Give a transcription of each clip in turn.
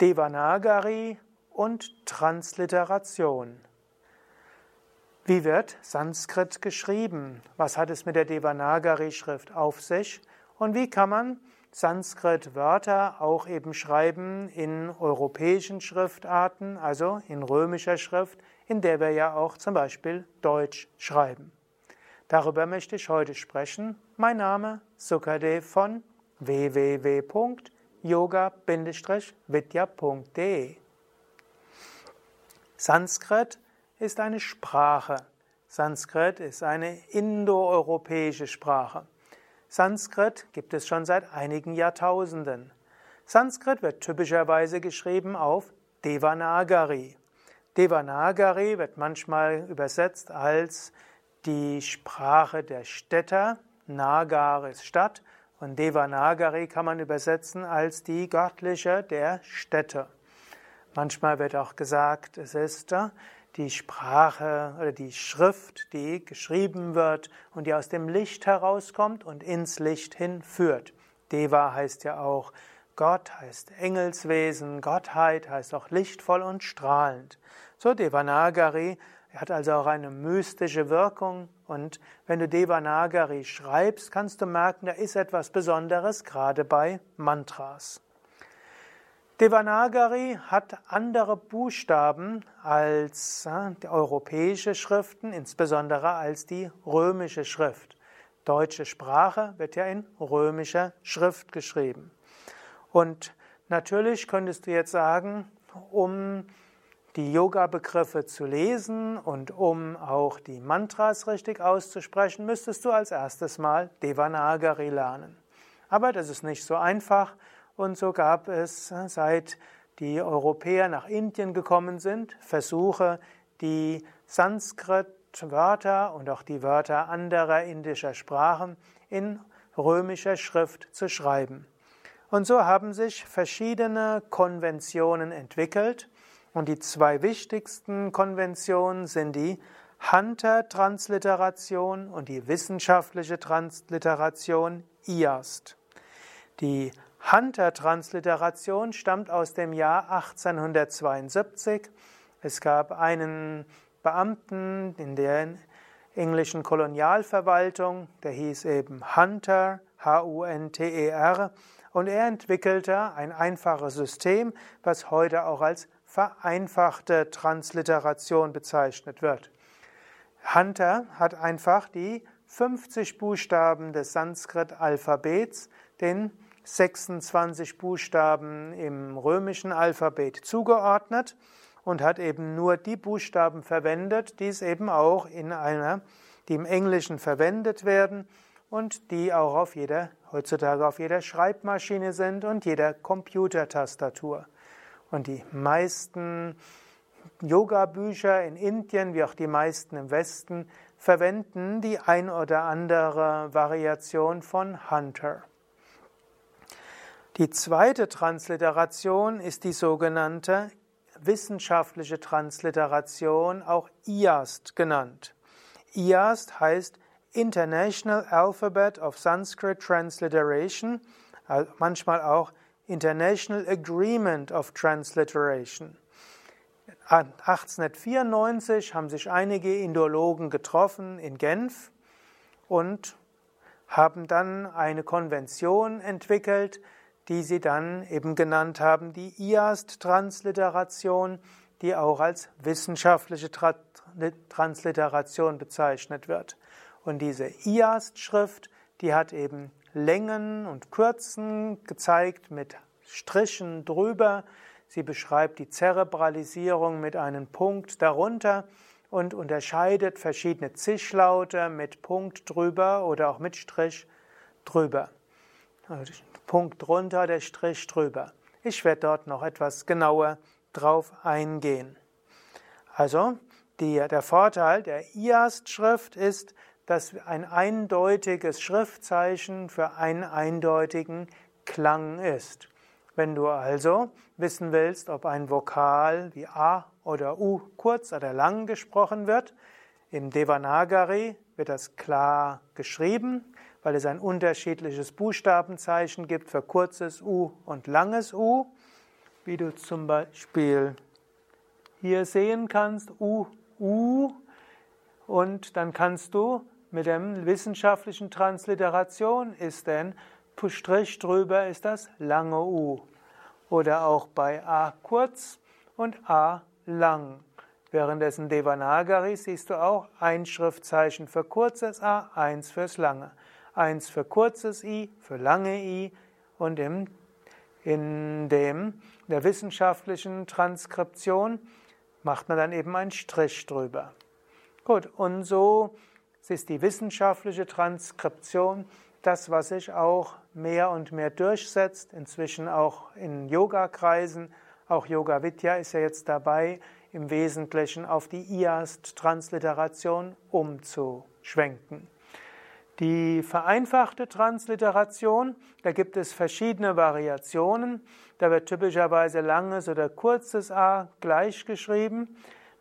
Devanagari und Transliteration. Wie wird Sanskrit geschrieben? Was hat es mit der Devanagari-Schrift auf sich? Und wie kann man Sanskrit-Wörter auch eben schreiben in europäischen Schriftarten, also in römischer Schrift, in der wir ja auch zum Beispiel Deutsch schreiben? Darüber möchte ich heute sprechen. Mein Name Sukadev von www.yoga-vidya.de Sanskrit ist eine Sprache. Sanskrit ist eine indoeuropäische Sprache. Sanskrit gibt es schon seit einigen Jahrtausenden. Sanskrit wird typischerweise geschrieben auf Devanagari. Devanagari wird manchmal übersetzt als die Sprache der Städter. Nagar ist Stadt und Devanagari kann man übersetzen als die göttliche der Städte. Manchmal wird auch gesagt, es ist äh, die Sprache oder die Schrift, die geschrieben wird und die aus dem Licht herauskommt und ins Licht hinführt. Deva heißt ja auch Gott, heißt Engelswesen, Gottheit heißt auch lichtvoll und strahlend. So Devanagari hat also auch eine mystische Wirkung und wenn du Devanagari schreibst, kannst du merken, da ist etwas Besonderes, gerade bei Mantras. Devanagari hat andere Buchstaben als äh, die europäische Schriften, insbesondere als die römische Schrift. Deutsche Sprache wird ja in römischer Schrift geschrieben. Und natürlich könntest du jetzt sagen, um die Yoga-Begriffe zu lesen und um auch die Mantras richtig auszusprechen, müsstest du als erstes Mal Devanagari lernen. Aber das ist nicht so einfach und so gab es, äh, seit die Europäer nach Indien gekommen sind, Versuche, die Sanskrit-Wörter und auch die Wörter anderer indischer Sprachen in römischer Schrift zu schreiben. Und so haben sich verschiedene Konventionen entwickelt. Und die zwei wichtigsten Konventionen sind die Hunter-Transliteration und die wissenschaftliche Transliteration IAST. Die Hunter-Transliteration stammt aus dem Jahr 1872. Es gab einen Beamten in der englischen Kolonialverwaltung, der hieß eben Hunter, H-U-N-T-E-R, und er entwickelte ein einfaches System, was heute auch als vereinfachte Transliteration bezeichnet wird. Hunter hat einfach die 50 Buchstaben des Sanskrit-Alphabets den 26 Buchstaben im römischen Alphabet zugeordnet und hat eben nur die Buchstaben verwendet, die es eben auch in einer, die im Englischen verwendet werden und die auch auf jeder, heutzutage auf jeder Schreibmaschine sind und jeder Computertastatur. Und die meisten Yoga-Bücher in Indien, wie auch die meisten im Westen, verwenden die ein oder andere Variation von Hunter. Die zweite Transliteration ist die sogenannte wissenschaftliche Transliteration, auch IAST genannt. IAST heißt International Alphabet of Sanskrit Transliteration, manchmal auch International Agreement of Transliteration. 1894 haben sich einige Indologen getroffen in Genf und haben dann eine Konvention entwickelt, die sie dann eben genannt haben, die IAST-Transliteration, die auch als wissenschaftliche Transliteration bezeichnet wird. Und diese IAST-Schrift, die hat eben Längen und Kürzen gezeigt mit Strichen drüber. Sie beschreibt die Zerebralisierung mit einem Punkt darunter und unterscheidet verschiedene Zischlaute mit Punkt drüber oder auch mit Strich drüber. Punkt drunter, der Strich drüber. Ich werde dort noch etwas genauer drauf eingehen. Also, die, der Vorteil der IAST-Schrift ist, dass ein eindeutiges Schriftzeichen für einen eindeutigen Klang ist. Wenn du also wissen willst, ob ein Vokal wie A oder U kurz oder lang gesprochen wird, im Devanagari wird das klar geschrieben, weil es ein unterschiedliches Buchstabenzeichen gibt für kurzes U und langes U. wie du zum Beispiel hier sehen kannst, U, U, und dann kannst du mit der wissenschaftlichen Transliteration ist denn Strich drüber ist das lange U. Oder auch bei A kurz und A lang. Währenddessen Devanagari siehst du auch ein Schriftzeichen für kurzes A, eins fürs lange. Eins für kurzes I, für lange I und im, in dem, der wissenschaftlichen Transkription macht man dann eben einen Strich drüber. Gut, und so ist die wissenschaftliche Transkription das, was sich auch mehr und mehr durchsetzt, inzwischen auch in Yoga-Kreisen. Auch Yoga Vidya ist ja jetzt dabei, im Wesentlichen auf die IAST-Transliteration umzuschwenken. Die vereinfachte Transliteration, da gibt es verschiedene Variationen. Da wird typischerweise langes oder kurzes A gleich geschrieben.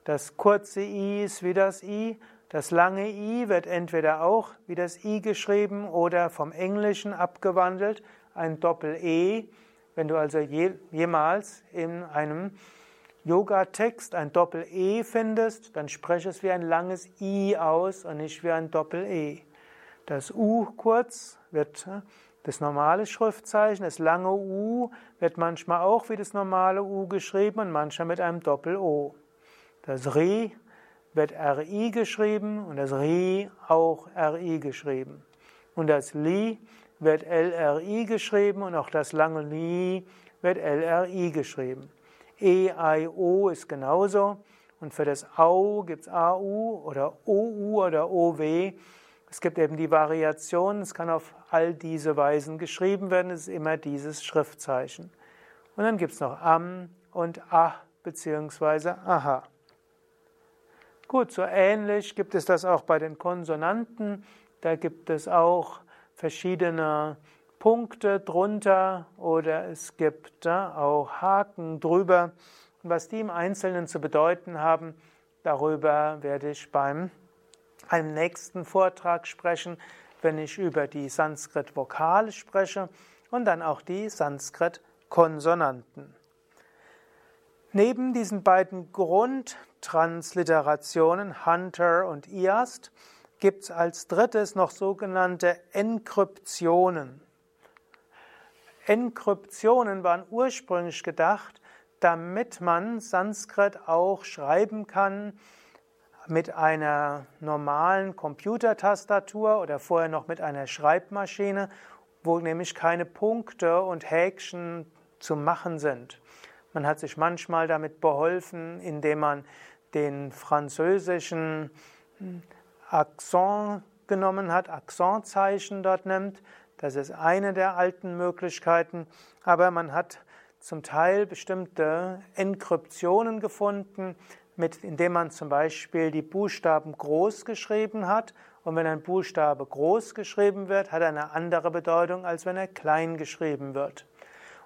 Das kurze I ist wie das I. Das lange I wird entweder auch wie das I geschrieben oder vom Englischen abgewandelt, ein Doppel-E. Wenn du also je, jemals in einem Yoga-Text ein Doppel-E findest, dann spreche es wie ein langes I aus und nicht wie ein Doppel-E. Das U kurz wird äh, das normale Schriftzeichen, das lange U wird manchmal auch wie das normale U geschrieben und manchmal mit einem Doppel-O. Das Ri wird RI geschrieben und das Ri auch RI geschrieben. Und das Li wird LRI geschrieben und auch das lange Li wird LRI geschrieben. E, I, O ist genauso. Und für das Au gibt es AU oder OU oder OW. Es gibt eben die Variation, es kann auf all diese Weisen geschrieben werden, es ist immer dieses Schriftzeichen. Und dann gibt es noch Am und A bzw. Aha. Gut, so ähnlich gibt es das auch bei den Konsonanten. Da gibt es auch verschiedene Punkte drunter oder es gibt auch Haken drüber. Was die im Einzelnen zu bedeuten haben, darüber werde ich beim einem nächsten Vortrag sprechen, wenn ich über die Sanskrit-Vokale spreche und dann auch die Sanskrit-Konsonanten. Neben diesen beiden Grundtransliterationen Hunter und Iast gibt es als drittes noch sogenannte Enkryptionen. Enkryptionen waren ursprünglich gedacht, damit man Sanskrit auch schreiben kann mit einer normalen Computertastatur oder vorher noch mit einer Schreibmaschine, wo nämlich keine Punkte und Häkchen zu machen sind. Man hat sich manchmal damit beholfen, indem man den französischen Akzent genommen hat, Akzentzeichen dort nimmt. Das ist eine der alten Möglichkeiten. Aber man hat zum Teil bestimmte Enkryptionen gefunden, mit, indem man zum Beispiel die Buchstaben groß geschrieben hat. Und wenn ein Buchstabe groß geschrieben wird, hat er eine andere Bedeutung, als wenn er klein geschrieben wird.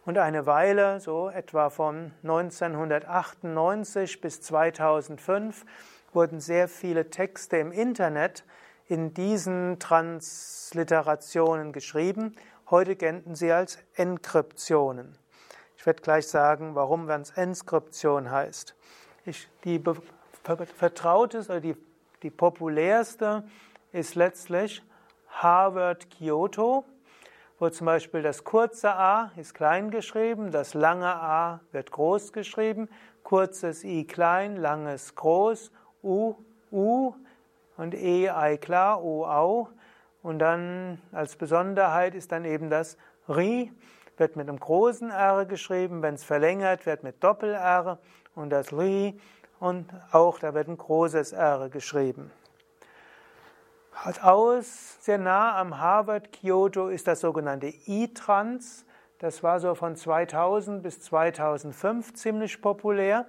Und eine Weile, so etwa von 1998 bis 2005, wurden sehr viele Texte im Internet in diesen Transliterationen geschrieben. Heute gelten sie als Enkryptionen. Ich werde gleich sagen, warum es Enskription heißt. Ich, die vertrauteste oder die, die populärste ist letztlich Harvard Kyoto wo zum Beispiel das kurze a ist klein geschrieben, das lange a wird groß geschrieben, kurzes i klein, langes groß, u, u und e, ei klar, o, au. Und dann als Besonderheit ist dann eben das ri, wird mit einem großen r geschrieben, wenn es verlängert wird mit Doppel r und das ri und auch da wird ein großes r geschrieben aus, sehr nah am Harvard Kyoto ist das sogenannte E-Trans. Das war so von 2000 bis 2005 ziemlich populär.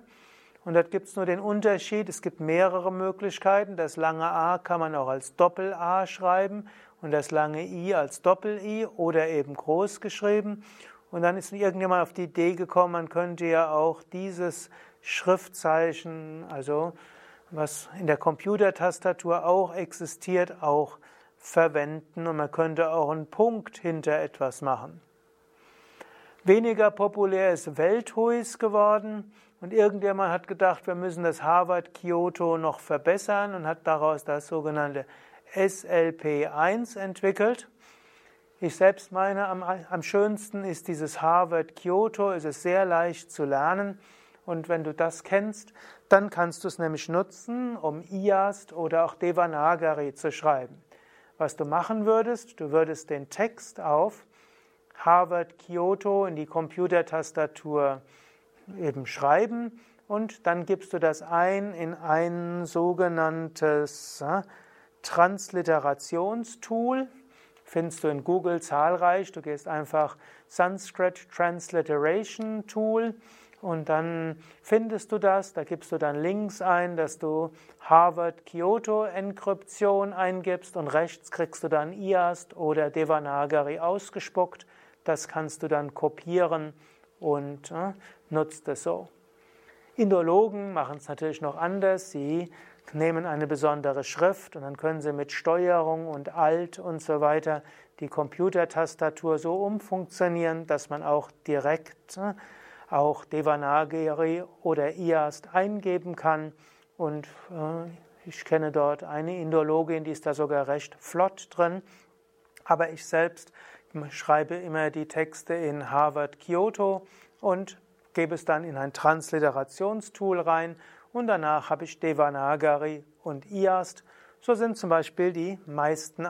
Und dort gibt es nur den Unterschied, es gibt mehrere Möglichkeiten. Das lange A kann man auch als Doppel-A schreiben und das lange I als Doppel-I oder eben groß geschrieben. Und dann ist irgendjemand auf die Idee gekommen, man könnte ja auch dieses Schriftzeichen, also was in der Computertastatur auch existiert, auch verwenden und man könnte auch einen Punkt hinter etwas machen. Weniger populär ist Welthuis geworden und irgendjemand hat gedacht, wir müssen das Harvard Kyoto noch verbessern und hat daraus das sogenannte SLP1 entwickelt. Ich selbst meine, am, am schönsten ist dieses Harvard Kyoto, es ist sehr leicht zu lernen und wenn du das kennst, dann kannst du es nämlich nutzen, um IAST oder auch Devanagari zu schreiben. Was du machen würdest, du würdest den Text auf Harvard Kyoto in die Computertastatur eben schreiben und dann gibst du das ein in ein sogenanntes äh, Transliterationstool. Findest du in Google zahlreich. Du gehst einfach Sanskrit Transliteration Tool und dann findest du das, da gibst du dann Links ein, dass du Harvard Kyoto Enkryption eingibst und rechts kriegst du dann IAST oder Devanagari ausgespuckt. Das kannst du dann kopieren und äh, nutzt es so. Indologen machen es natürlich noch anders. Sie nehmen eine besondere Schrift und dann können sie mit Steuerung und Alt und so weiter die Computertastatur so umfunktionieren, dass man auch direkt äh, auch Devanagari oder IAST eingeben kann. Und äh, ich kenne dort eine Indologin, die ist da sogar recht flott drin. Aber ich selbst schreibe immer die Texte in Harvard Kyoto und gebe es dann in ein Transliterationstool rein und danach habe ich Devanagari und IAST. So sind zum Beispiel die meisten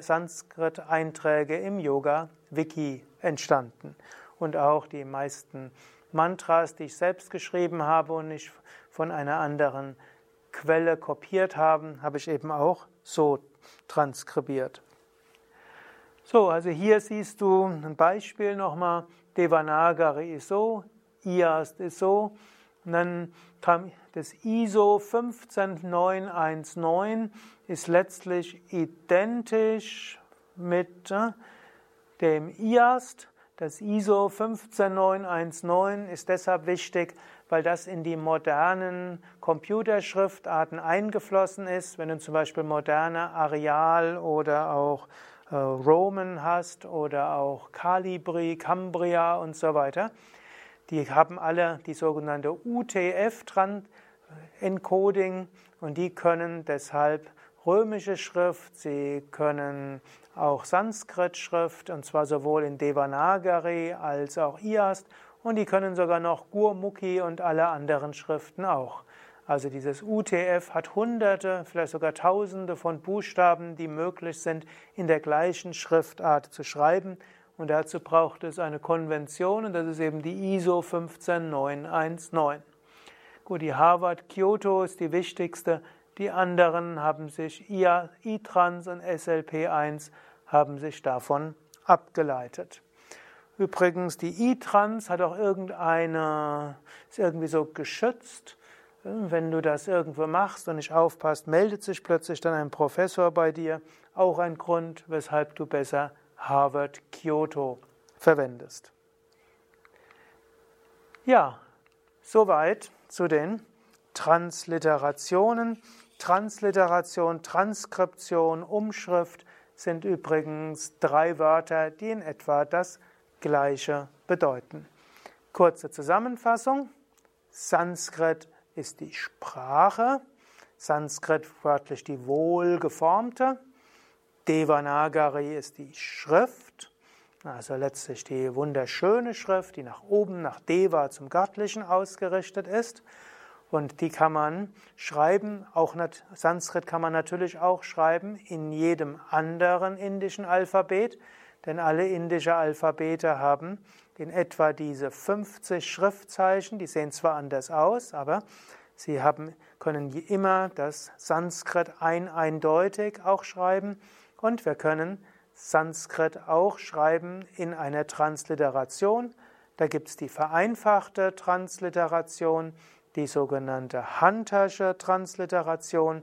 Sanskrit-Einträge im Yoga-Wiki entstanden und auch die meisten Mantras, die ich selbst geschrieben habe und nicht von einer anderen Quelle kopiert habe, habe ich eben auch so transkribiert. So, also hier siehst du ein Beispiel nochmal. Devanagari ist so, IAST ist so. Und dann kam das ISO 15919 ist letztlich identisch mit äh, dem IAST. Das ISO 15919 ist deshalb wichtig, weil das in die modernen Computerschriftarten eingeflossen ist. Wenn du zum Beispiel moderne Arial oder auch äh, Roman hast oder auch Calibri, Cambria und so weiter, die haben alle die sogenannte UTF-Encoding und die können deshalb römische Schrift, sie können auch Sanskrit-Schrift, und zwar sowohl in Devanagari als auch IAST, und die können sogar noch Gurmukhi und alle anderen Schriften auch. Also dieses UTF hat Hunderte, vielleicht sogar Tausende von Buchstaben, die möglich sind, in der gleichen Schriftart zu schreiben. Und dazu braucht es eine Konvention, und das ist eben die ISO 15919. Gut, die Harvard Kyoto ist die wichtigste. Die anderen haben sich ITRANS und SLP1 haben sich davon abgeleitet. Übrigens, die E-Trans hat auch irgendeine, ist irgendwie so geschützt. Wenn du das irgendwo machst und nicht aufpasst, meldet sich plötzlich dann ein Professor bei dir. Auch ein Grund, weshalb du besser Harvard Kyoto verwendest. Ja, soweit zu den Transliterationen. Transliteration, Transkription, Umschrift sind übrigens drei Wörter, die in etwa das Gleiche bedeuten. Kurze Zusammenfassung. Sanskrit ist die Sprache, Sanskrit wörtlich die wohlgeformte, Devanagari ist die Schrift, also letztlich die wunderschöne Schrift, die nach oben, nach Deva zum Göttlichen ausgerichtet ist. Und die kann man schreiben, auch Sanskrit kann man natürlich auch schreiben in jedem anderen indischen Alphabet, denn alle indische Alphabete haben in etwa diese 50 Schriftzeichen, die sehen zwar anders aus, aber sie haben, können immer das Sanskrit ein eindeutig auch schreiben und wir können Sanskrit auch schreiben in einer Transliteration. Da gibt es die vereinfachte Transliteration, die sogenannte Handtasche Transliteration,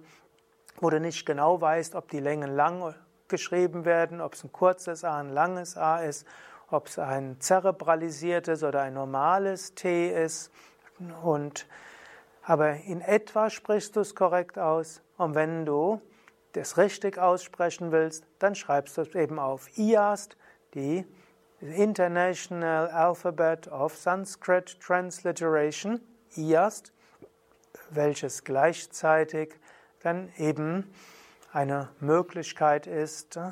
wo du nicht genau weißt, ob die Längen lang geschrieben werden, ob es ein kurzes A, ein langes A ist, ob es ein zerebralisiertes oder ein normales T ist. Und, aber in etwa sprichst du es korrekt aus. Und wenn du das richtig aussprechen willst, dann schreibst du es eben auf IAST, die International Alphabet of Sanskrit Transliteration, IAST, welches gleichzeitig dann eben eine Möglichkeit ist, äh,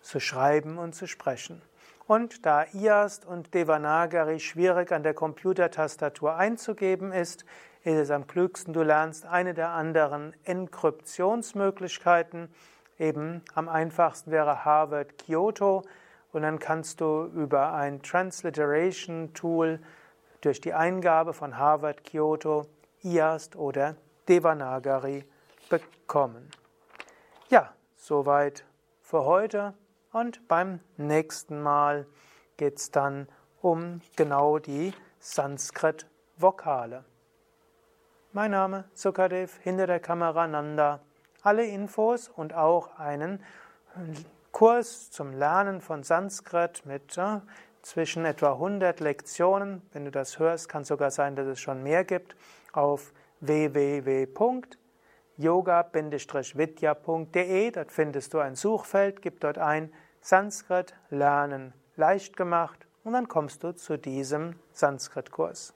zu schreiben und zu sprechen. Und da IAST und Devanagari schwierig an der Computertastatur einzugeben ist, ist es am klügsten, du lernst eine der anderen Enkryptionsmöglichkeiten. Eben am einfachsten wäre Harvard Kyoto und dann kannst du über ein Transliteration Tool durch die Eingabe von Harvard Kyoto, IAST oder Devanagari bekommen. Ja, soweit für heute und beim nächsten Mal geht es dann um genau die Sanskrit-Vokale. Mein Name Sukadev, hinter der Kamera Nanda. Alle Infos und auch einen Kurs zum Lernen von Sanskrit mit äh, zwischen etwa 100 Lektionen. Wenn du das hörst, kann sogar sein, dass es schon mehr gibt. Auf www.yoga-vidya.de. Dort findest du ein Suchfeld, gib dort ein Sanskrit lernen leicht gemacht und dann kommst du zu diesem Sanskrit-Kurs.